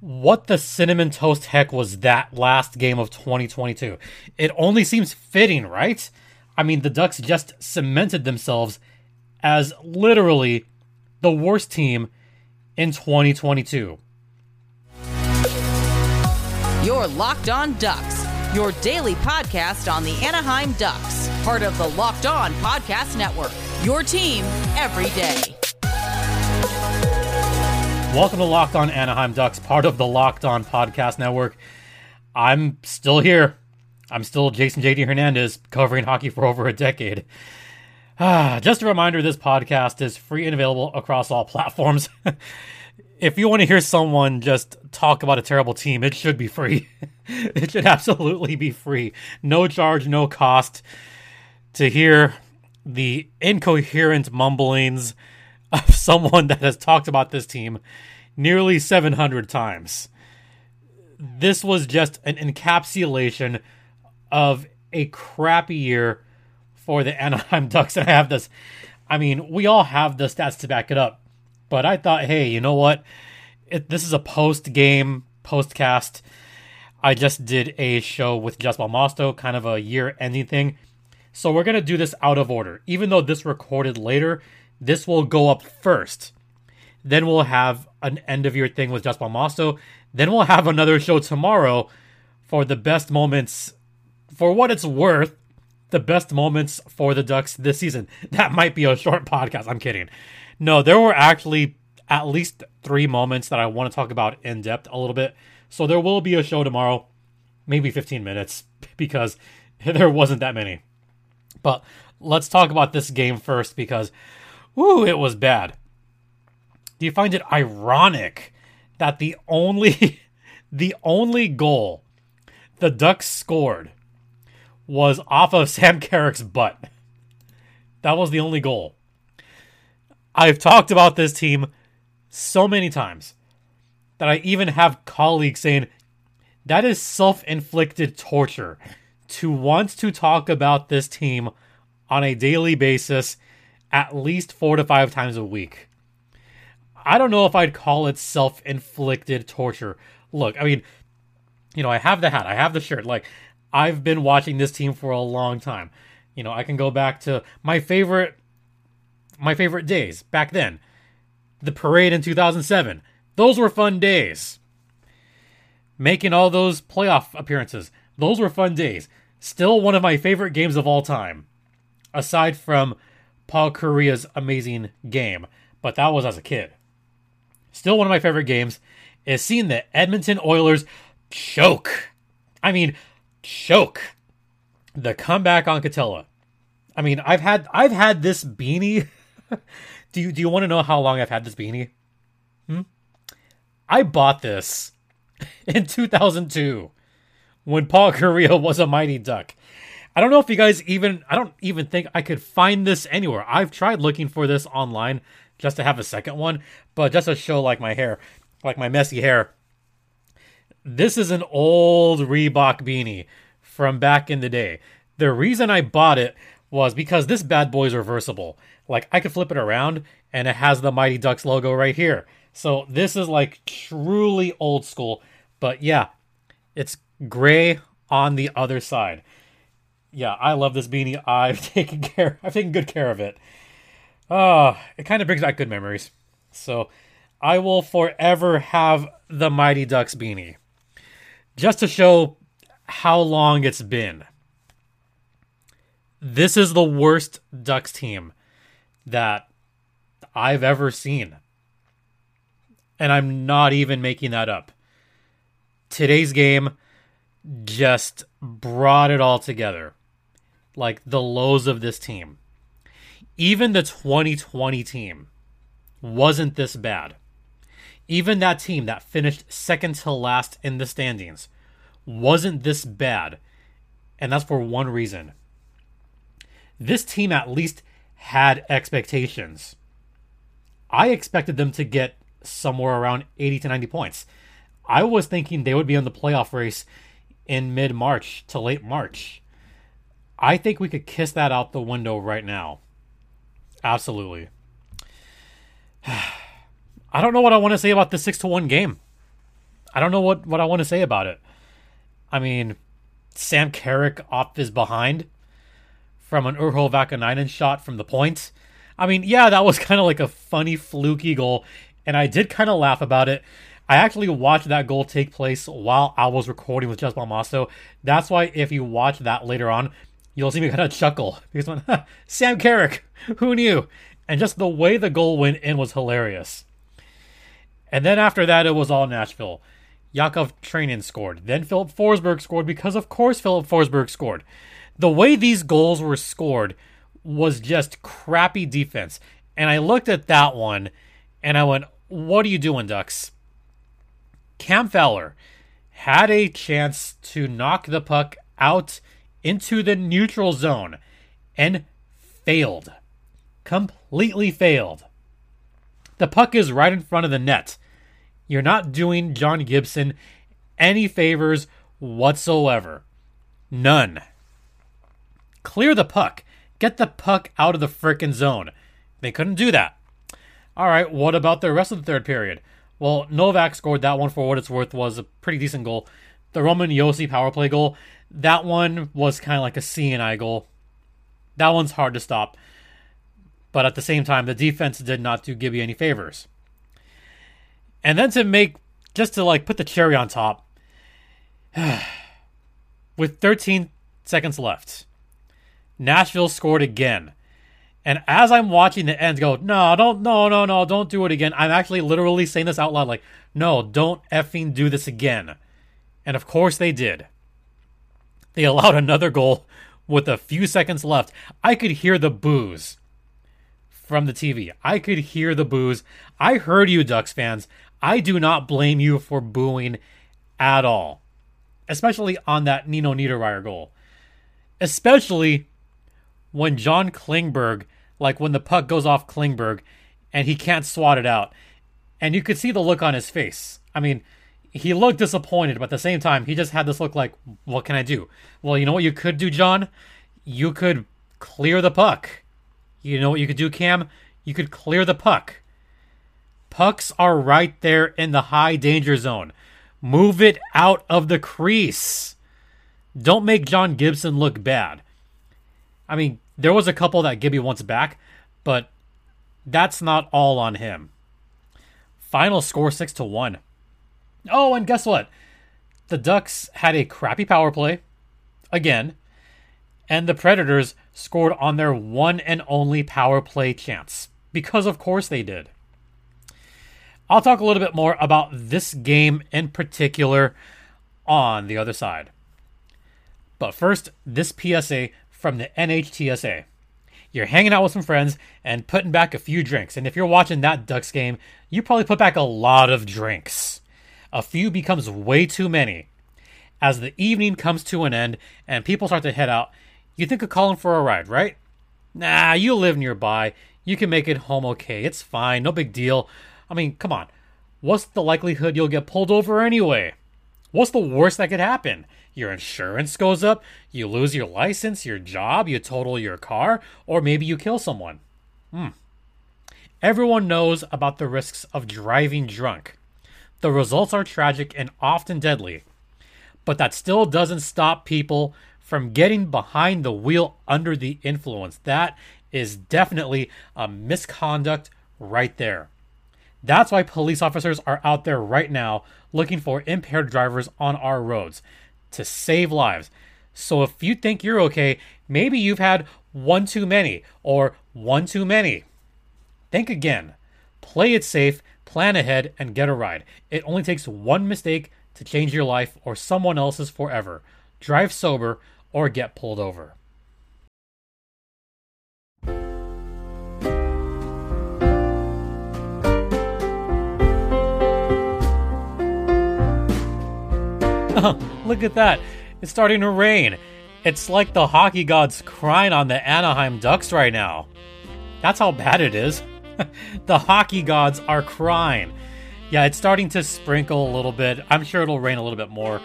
what the cinnamon toast heck was that last game of 2022? It only seems fitting, right? I mean, the Ducks just cemented themselves as literally the worst team in 2022. Your Locked On Ducks, your daily podcast on the Anaheim Ducks, part of the Locked On Podcast Network. Your team every day. Welcome to Locked On Anaheim Ducks, part of the Locked On Podcast Network. I'm still here. I'm still Jason JD Hernandez, covering hockey for over a decade. Ah, just a reminder this podcast is free and available across all platforms. if you want to hear someone just talk about a terrible team, it should be free. it should absolutely be free. No charge, no cost to hear the incoherent mumblings of someone that has talked about this team nearly 700 times. This was just an encapsulation of a crappy year for the Anaheim Ducks. And I have this, I mean, we all have the stats to back it up. But I thought, hey, you know what? It, this is a post game, post cast. I just did a show with Jess Belmosto, kind of a year ending thing. So we're going to do this out of order. Even though this recorded later, this will go up first. Then we'll have an end of year thing with Jess Belmosto. Then we'll have another show tomorrow for the best moments, for what it's worth, the best moments for the Ducks this season. That might be a short podcast. I'm kidding. No, there were actually at least three moments that I want to talk about in depth a little bit. So there will be a show tomorrow, maybe 15 minutes, because there wasn't that many. But let's talk about this game first because, whoo, it was bad. Do you find it ironic that the only, the only goal the Ducks scored was off of Sam Carrick's butt? That was the only goal. I've talked about this team so many times that I even have colleagues saying that is self inflicted torture to want to talk about this team on a daily basis at least four to five times a week. I don't know if I'd call it self inflicted torture. Look, I mean, you know, I have the hat, I have the shirt. Like, I've been watching this team for a long time. You know, I can go back to my favorite my favorite days back then. The parade in 2007. Those were fun days. Making all those playoff appearances. Those were fun days. Still one of my favorite games of all time. Aside from Paul Kariya's amazing game, but that was as a kid. Still one of my favorite games is seeing the Edmonton Oilers choke. I mean, choke. The comeback on Katella. I mean, I've had I've had this beanie. do you do you want to know how long I've had this beanie? Hmm? I bought this in 2002 when Paul Kariya was a mighty duck. I don't know if you guys even I don't even think I could find this anywhere. I've tried looking for this online just to have a second one, but just to show like my hair, like my messy hair. This is an old Reebok beanie from back in the day. The reason I bought it was because this bad boy is reversible. Like I could flip it around and it has the Mighty Ducks logo right here. So this is like truly old school. But yeah, it's gray on the other side. Yeah, I love this beanie. I've taken care I've taken good care of it. Oh, it kind of brings back good memories. So I will forever have the Mighty Ducks beanie. Just to show how long it's been. This is the worst Ducks team that I've ever seen. And I'm not even making that up. Today's game just brought it all together. Like the lows of this team. Even the 2020 team wasn't this bad. Even that team that finished second to last in the standings wasn't this bad. And that's for one reason. This team at least had expectations. I expected them to get somewhere around 80 to 90 points. I was thinking they would be in the playoff race in mid March to late March. I think we could kiss that out the window right now. Absolutely. I don't know what I want to say about the 6 to 1 game. I don't know what, what I want to say about it. I mean, Sam Carrick off his behind from an Urho Vaakanainen shot from the point. I mean, yeah, that was kind of like a funny, fluky goal, and I did kind of laugh about it. I actually watched that goal take place while I was recording with Jess Belmosto. That's why if you watch that later on, you'll see me kind of chuckle because when Sam Carrick, who knew? And just the way the goal went in was hilarious. And then after that, it was all Nashville. Yakov Trenin scored. Then Filip Forsberg scored because, of course, Filip Forsberg scored. The way these goals were scored was just crappy defense. And I looked at that one and I went, What are you doing, Ducks? Cam Fowler had a chance to knock the puck out into the neutral zone and failed. Completely failed. The puck is right in front of the net. You're not doing John Gibson any favors whatsoever. None. Clear the puck. Get the puck out of the frickin' zone. They couldn't do that. All right, what about the rest of the third period? Well, Novak scored that one for what it's worth was a pretty decent goal. The Roman Josi power play goal, that one was kind of like a CNI goal. That one's hard to stop. But at the same time, the defense did not do Gibby any favors. And then to make, just to like put the cherry on top, with 13 seconds left, Nashville scored again. And as I'm watching the end go, no, don't, no, no, no, don't do it again. I'm actually literally saying this out loud, like, no, don't effing do this again. And of course they did. They allowed another goal with a few seconds left. I could hear the boos from the TV. I could hear the boos. I heard you, Ducks fans. I do not blame you for booing at all, especially on that Nino Niederreiter goal. Especially when John Klingberg, like when the puck goes off Klingberg and he can't swat it out. And you could see the look on his face. I mean, he looked disappointed, but at the same time, he just had this look like, what can I do? Well, you know what you could do, John? You could clear the puck. You know what you could do, Cam? You could clear the puck. Pucks are right there in the high danger zone. Move it out of the crease. Don't make John Gibson look bad. I mean, there was a couple that Gibby wants back, but that's not all on him. Final score 6 to 1. Oh, and guess what? The Ducks had a crappy power play again, and the Predators scored on their one and only power play chance because of course they did. I'll talk a little bit more about this game in particular on the other side. But first, this PSA from the NHTSA. You're hanging out with some friends and putting back a few drinks. And if you're watching that Ducks game, you probably put back a lot of drinks. A few becomes way too many. As the evening comes to an end and people start to head out, you think of calling for a ride, right? Nah, you live nearby. You can make it home okay. It's fine. No big deal. I mean, come on. What's the likelihood you'll get pulled over anyway? What's the worst that could happen? your insurance goes up, you lose your license, your job, you total your car, or maybe you kill someone. Hmm. Everyone knows about the risks of driving drunk. The results are tragic and often deadly. But that still doesn't stop people from getting behind the wheel under the influence. That is definitely a misconduct right there. That's why police officers are out there right now looking for impaired drivers on our roads to save lives. So if you think you're okay, maybe you've had one too many or one too many. Think again. Play it safe, plan ahead, and get a ride. It only takes one mistake to change your life or someone else's forever. Drive sober or get pulled over. Look at that. It's starting to rain. It's like the hockey gods crying on the Anaheim Ducks right now. That's how bad it is. the hockey gods are crying. Yeah, it's starting to sprinkle a little bit. I'm sure it'll rain a little bit more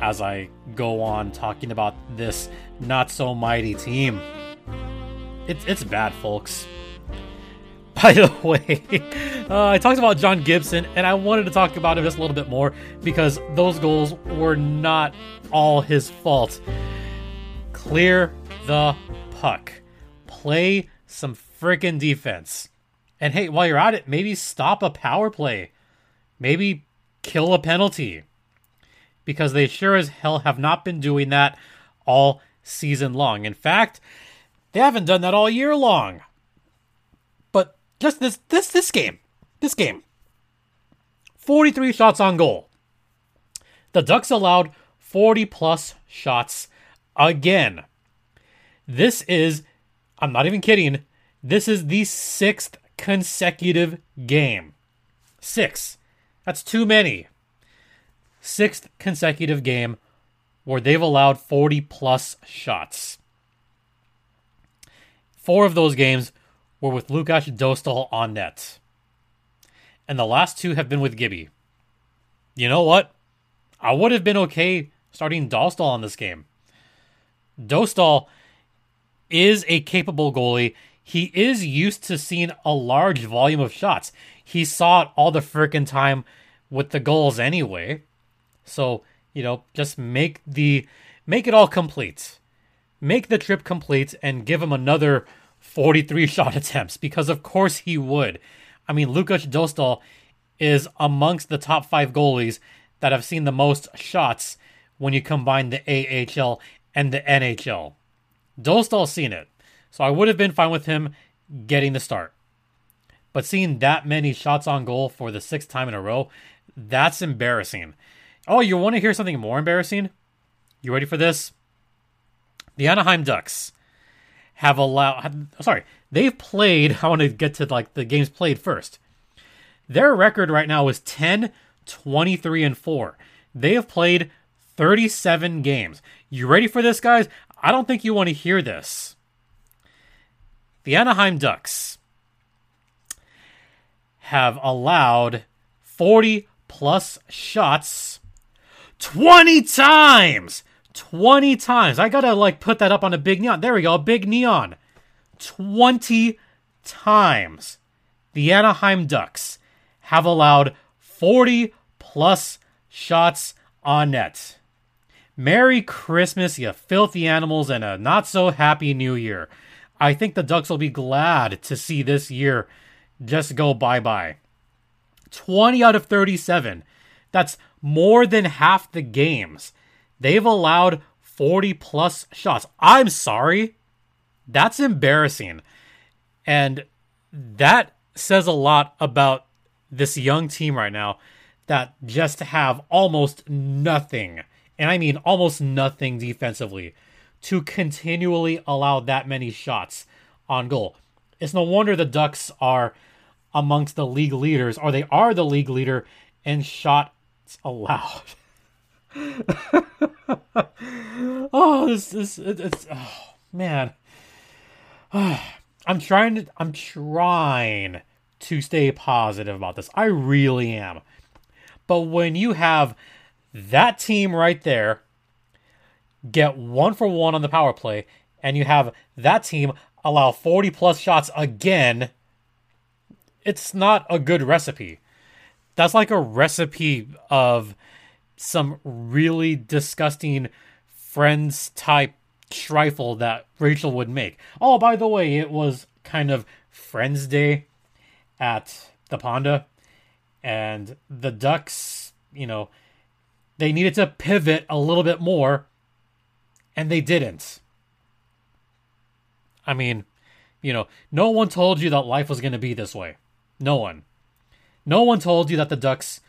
as I go on talking about this not so mighty team. It's it's bad, folks. By the way, uh, I talked about John Gibson, and I wanted to talk about him just a little bit more because those goals were not all his fault. Clear the puck. Play some freaking defense. And hey, while you're at it, maybe stop a power play. Maybe kill a penalty. Because they sure as hell have not been doing that all season long. In fact, they haven't done that all year long. But just this this this game. This game. 43 shots on goal. The Ducks allowed 40 plus shots again. This is I'm not even kidding. This is the sixth consecutive game. Six. That's too many. Sixth consecutive game where they've allowed 40 plus shots. Four of those games were with Lukas Dostal on net. And the last two have been with Gibby. You know what? I would have been okay starting Dostal on this game. Dostal is a capable goalie. He is used to seeing a large volume of shots. He saw it all the freaking time with the goals anyway. So, you know, just make the make it all complete. Make the trip complete and give him another 43 shot attempts because of course he would. I mean, Lukas Dostal is amongst the top 5 goalies that have seen the most shots when you combine the AHL and the NHL. Dostal's seen it. So I would have been fine with him getting the start. But seeing that many shots on goal for the sixth time in a row, that's embarrassing. Oh, you want to hear something more embarrassing? You ready for this? The Anaheim Ducks have allowed sorry, they've played, I want to get to like the games played first. Their record right now is 10 23 and 4. They have played 37 games. You ready for this, guys? I don't think you want to hear this. The Anaheim Ducks have allowed 40 plus shots 20 times. 20 times. I gotta like put that up on a big neon. There we go, a big neon. 20 times. The Anaheim Ducks have allowed 40 plus shots on net. Merry Christmas, you filthy animals, and a not so happy new year. I think the Ducks will be glad to see this year just go bye bye. 20 out of 37. That's more than half the games. They've allowed 40 plus shots. I'm sorry. That's embarrassing. And that says a lot about this young team right now that just have almost nothing and I mean almost nothing defensively, to continually allow that many shots on goal. It's no wonder the Ducks are amongst the league leaders, or they are the league leader in shots allowed. oh, this this it, it's oh man. I'm trying to I'm trying to stay positive about this. I really am. But when you have that team right there get one for one on the power play, and you have that team allow 40 plus shots again, it's not a good recipe. That's like a recipe of some really disgusting friends type trifle that Rachel would make. Oh, by the way, it was kind of Friends Day at the Ponda, and the Ducks, you know, they needed to pivot a little bit more, and they didn't. I mean, you know, no one told you that life was going to be this way. No one. No one told you that the Ducks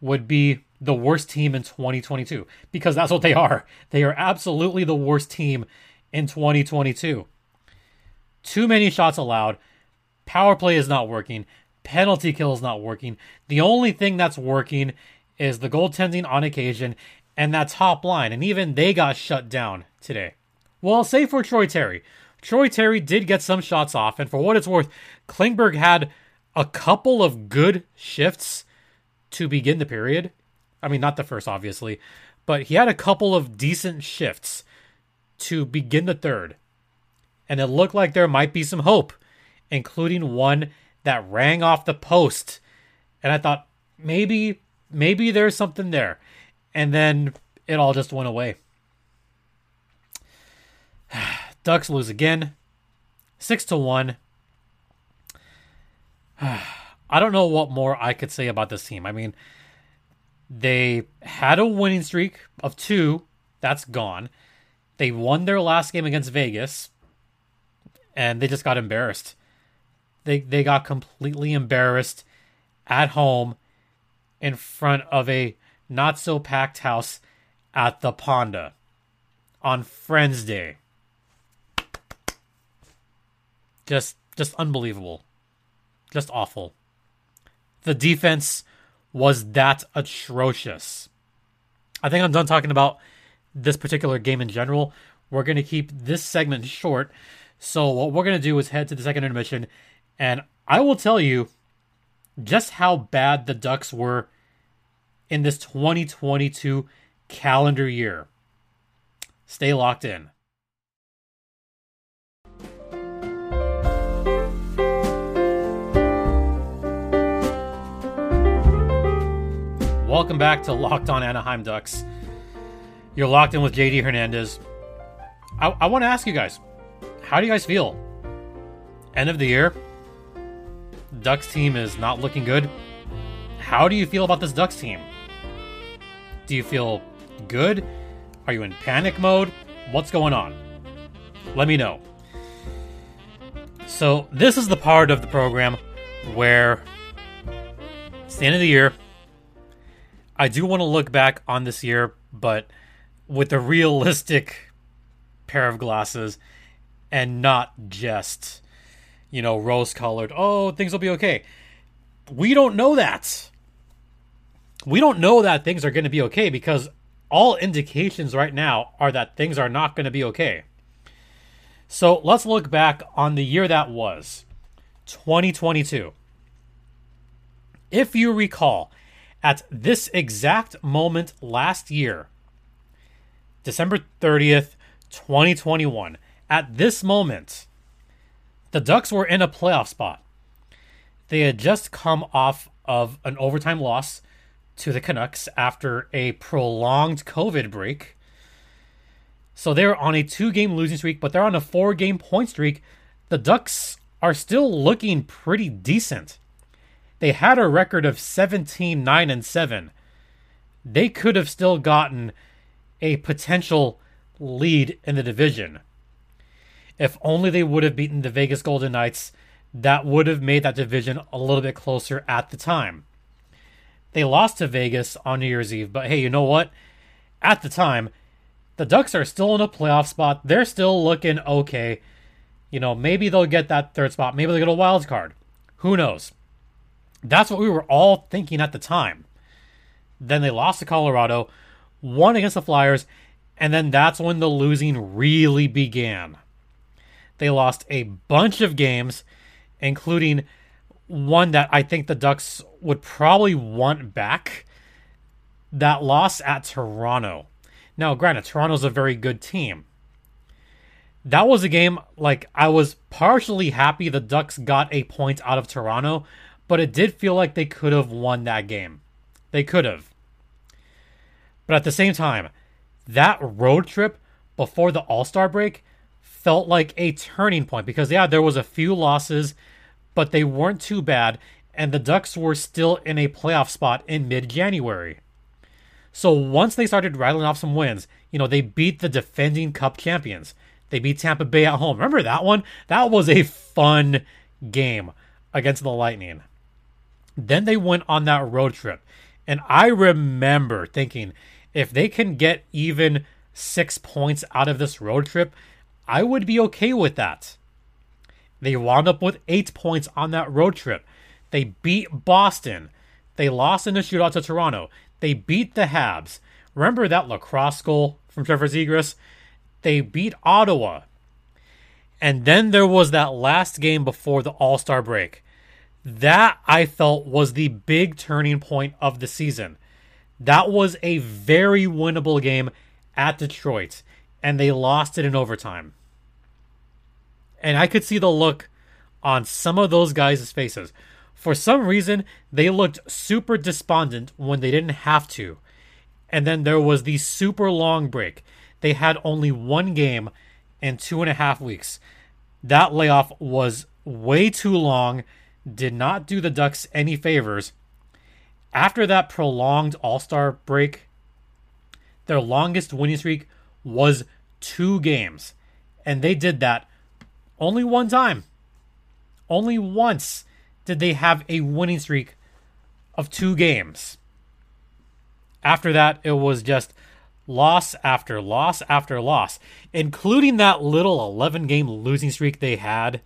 would be the worst team in 2022 because that's what they are. They are absolutely the worst team in 2022. Too many shots allowed. Power play is not working. Penalty kill is not working. The only thing that's working is the goaltending on occasion and that top line, and even they got shut down today. Well, say for Troy Terry. Troy Terry did get some shots off, and for what it's worth, Klingberg had a couple of good shifts to begin the period. I mean, not the first, obviously, but he had a couple of decent shifts to begin the third. And it looked like there might be some hope, including one that rang off the post. And I thought maybe maybe there's something there. And then it all just went away. Ducks lose again. 6 to 1. I don't know what more I could say about this team. I mean, they had a winning streak of 2. That's gone. They won their last game against Vegas and they just got embarrassed. They they got completely embarrassed at home in front of a not so packed house at the Ponda on Friends Day. Just just unbelievable. Just awful. The defense was that atrocious. I think I'm done talking about this particular game in general. We're going to keep this segment short. So, what we're going to do is head to the second intermission, and I will tell you just how bad the Ducks were in this 2022 calendar year. Stay locked in. Welcome back to Locked On Anaheim Ducks. You're locked in with JD Hernandez. I, I want to ask you guys how do you guys feel? End of the year, Ducks team is not looking good. How do you feel about this Ducks team? Do you feel good? Are you in panic mode? What's going on? Let me know. So, this is the part of the program where it's the end of the year. I do want to look back on this year, but with a realistic pair of glasses and not just, you know, rose colored, oh, things will be okay. We don't know that. We don't know that things are going to be okay because all indications right now are that things are not going to be okay. So let's look back on the year that was 2022. If you recall, at this exact moment last year, December 30th, 2021, at this moment, the Ducks were in a playoff spot. They had just come off of an overtime loss to the Canucks after a prolonged COVID break. So they're on a two game losing streak, but they're on a four game point streak. The Ducks are still looking pretty decent. They had a record of 17 9 and 7. They could have still gotten a potential lead in the division. If only they would have beaten the Vegas Golden Knights, that would have made that division a little bit closer at the time. They lost to Vegas on New Year's Eve, but hey, you know what? At the time, the Ducks are still in a playoff spot. They're still looking okay. You know, maybe they'll get that third spot. Maybe they'll get a wild card. Who knows? That's what we were all thinking at the time. Then they lost to Colorado, won against the Flyers, and then that's when the losing really began. They lost a bunch of games, including one that I think the Ducks would probably want back. That loss at Toronto. Now, granted, Toronto's a very good team. That was a game like I was partially happy the Ducks got a point out of Toronto, but it did feel like they could have won that game. They could have. But at the same time, that road trip before the All Star break felt like a turning point because, yeah, there was a few losses, but they weren't too bad, and the Ducks were still in a playoff spot in mid January. So once they started rattling off some wins, you know, they beat the defending Cup champions. They beat Tampa Bay at home. Remember that one? That was a fun game against the Lightning. Then they went on that road trip. And I remember thinking, if they can get even six points out of this road trip, I would be okay with that. They wound up with eight points on that road trip. They beat Boston. They lost in the shootout to Toronto. They beat the Habs. Remember that lacrosse goal from Trevor Zegras? They beat Ottawa. And then there was that last game before the All Star break. That I felt was the big turning point of the season. That was a very winnable game at Detroit, and they lost it in overtime. And I could see the look on some of those guys' faces. For some reason, they looked super despondent when they didn't have to. And then there was the super long break. They had only one game in two and a half weeks. That layoff was way too long, did not do the Ducks any favors. After that prolonged All Star break, their longest winning streak was two games. And they did that only one time. Only once did they have a winning streak of two games. After that, it was just loss after loss after loss, including that little 11 game losing streak they had.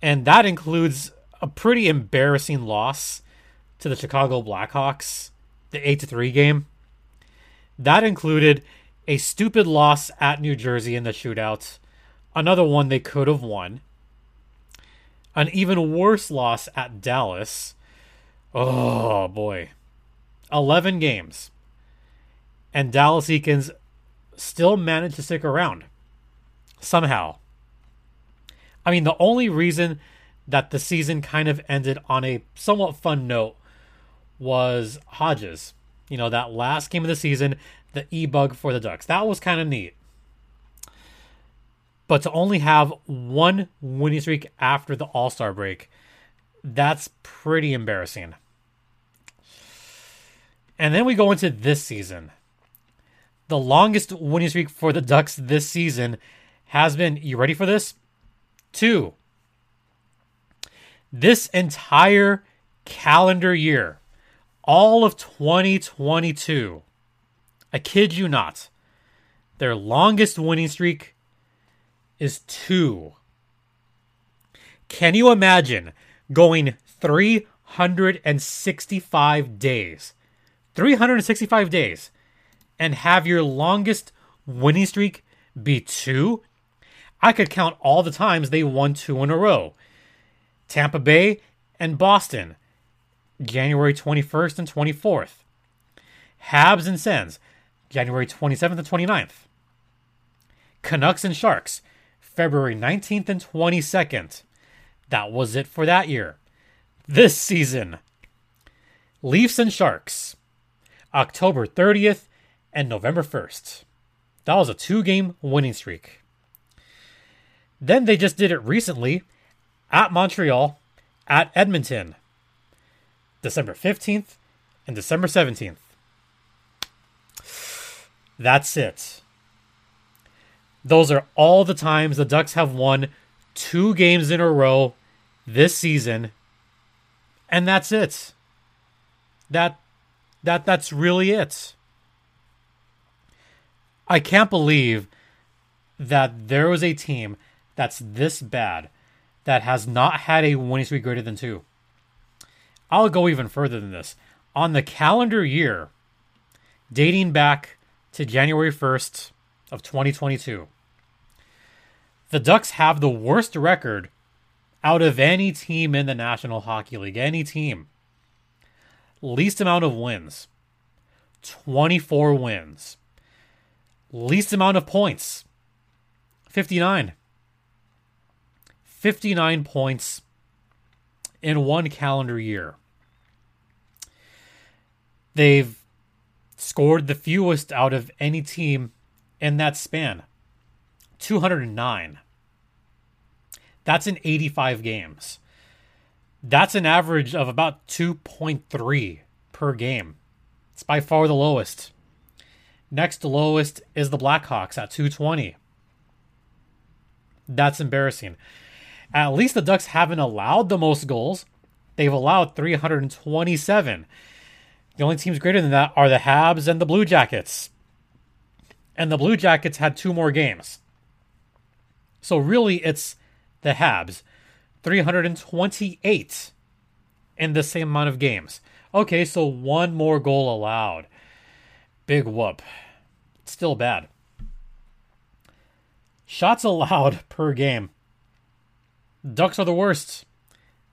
And that includes a pretty embarrassing loss to the Chicago Blackhawks, the 8 3 game. That included a stupid loss at New Jersey in the shootout, another one they could have won, an even worse loss at Dallas. Oh boy. 11 games. And Dallas Eakins still managed to stick around. Somehow. I mean, the only reason that the season kind of ended on a somewhat fun note was Hodges. You know, that last game of the season, the e bug for the Ducks. That was kind of neat. But to only have one winning streak after the All Star break, that's pretty embarrassing. And then we go into this season. The longest winning streak for the Ducks this season has been, you ready for this? Two. This entire calendar year, all of 2022, I kid you not, their longest winning streak is two. Can you imagine going 365 days? 365 days and have your longest winning streak be two? I could count all the times they won two in a row. Tampa Bay and Boston, January 21st and 24th. Habs and Sens, January 27th and 29th. Canucks and Sharks, February 19th and 22nd. That was it for that year. This season, Leafs and Sharks, October 30th and November 1st. That was a two game winning streak. Then they just did it recently at Montreal, at Edmonton, December 15th and December 17th. That's it. Those are all the times the Ducks have won two games in a row this season. And that's it. That that that's really it. I can't believe that there was a team that's this bad that has not had a winning streak greater than two. I'll go even further than this. On the calendar year, dating back to January 1st of 2022, the Ducks have the worst record out of any team in the National Hockey League. Any team. Least amount of wins 24 wins. Least amount of points 59. 59 points in one calendar year. They've scored the fewest out of any team in that span 209. That's in 85 games. That's an average of about 2.3 per game. It's by far the lowest. Next lowest is the Blackhawks at 220. That's embarrassing. At least the Ducks haven't allowed the most goals. They've allowed 327. The only teams greater than that are the Habs and the Blue Jackets. And the Blue Jackets had two more games. So really, it's the Habs. 328 in the same amount of games. Okay, so one more goal allowed. Big whoop. Still bad. Shots allowed per game. Ducks are the worst.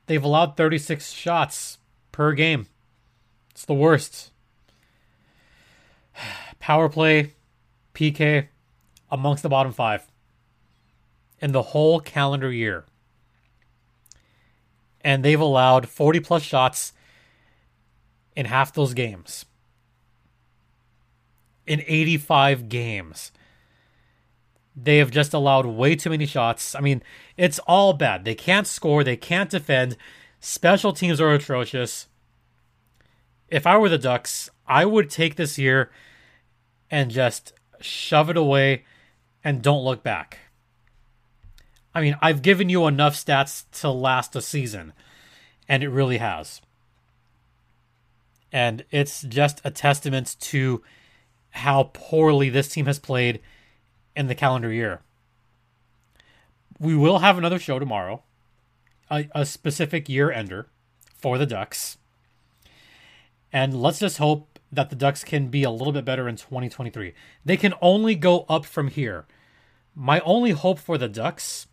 They've allowed 36 shots per game. It's the worst. Power play, PK, amongst the bottom five in the whole calendar year. And they've allowed 40 plus shots in half those games. In 85 games. They have just allowed way too many shots. I mean, it's all bad. They can't score, they can't defend. Special teams are atrocious. If I were the Ducks, I would take this year and just shove it away and don't look back. I mean, I've given you enough stats to last a season, and it really has. And it's just a testament to how poorly this team has played in the calendar year. We will have another show tomorrow, a, a specific year ender for the Ducks. And let's just hope that the Ducks can be a little bit better in 2023. They can only go up from here. My only hope for the Ducks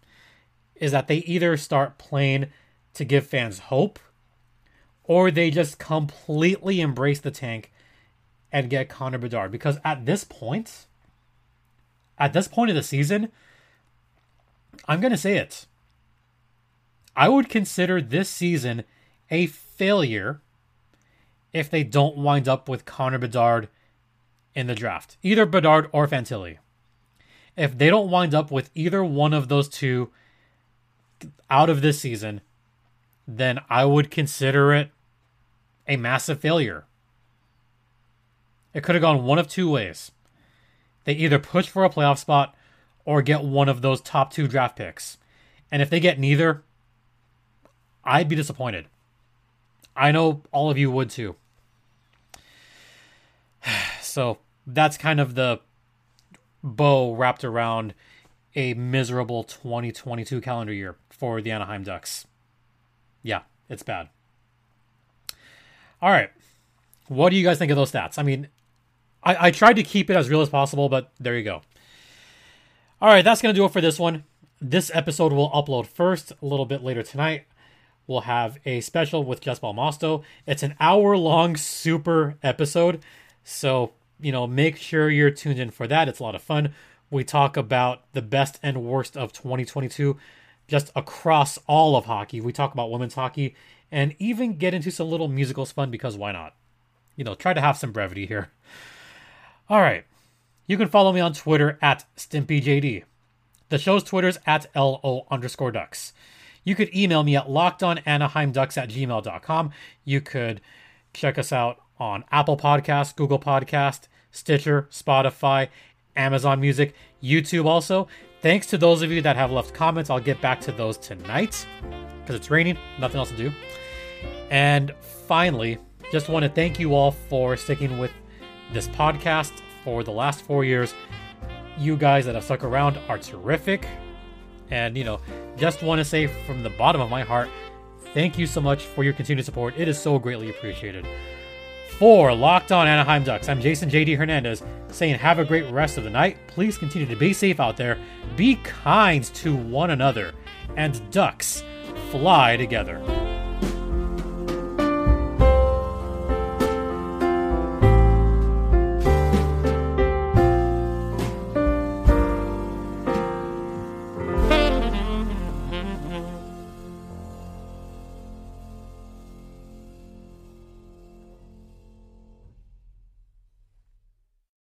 is that they either start playing to give fans hope or they just completely embrace the tank and get Connor Bedard. Because at this point, at this point of the season, I'm going to say it. I would consider this season a failure if they don't wind up with Connor Bedard in the draft, either Bedard or Fantilli. If they don't wind up with either one of those two out of this season, then I would consider it a massive failure. It could have gone one of two ways. They either push for a playoff spot or get one of those top two draft picks. And if they get neither, I'd be disappointed. I know all of you would too. So that's kind of the bow wrapped around a miserable 2022 calendar year for the Anaheim Ducks. Yeah, it's bad. All right. What do you guys think of those stats? I mean, I, I tried to keep it as real as possible, but there you go. All right, that's going to do it for this one. This episode will upload first a little bit later tonight. We'll have a special with Jess Belmosto. It's an hour long super episode. So, you know, make sure you're tuned in for that. It's a lot of fun. We talk about the best and worst of 2022 just across all of hockey. We talk about women's hockey and even get into some little musicals fun because why not? You know, try to have some brevity here. All right. You can follow me on Twitter at StimpyJD. The show's Twitter's at LO underscore ducks. You could email me at lockedonanaheimducks at gmail.com. You could check us out on Apple Podcast, Google Podcast, Stitcher, Spotify, Amazon Music, YouTube also. Thanks to those of you that have left comments. I'll get back to those tonight because it's raining, nothing else to do. And finally, just want to thank you all for sticking with this podcast for the last four years. You guys that have stuck around are terrific. And, you know, just want to say from the bottom of my heart, thank you so much for your continued support. It is so greatly appreciated. For Locked On Anaheim Ducks, I'm Jason JD Hernandez saying have a great rest of the night. Please continue to be safe out there, be kind to one another, and Ducks fly together.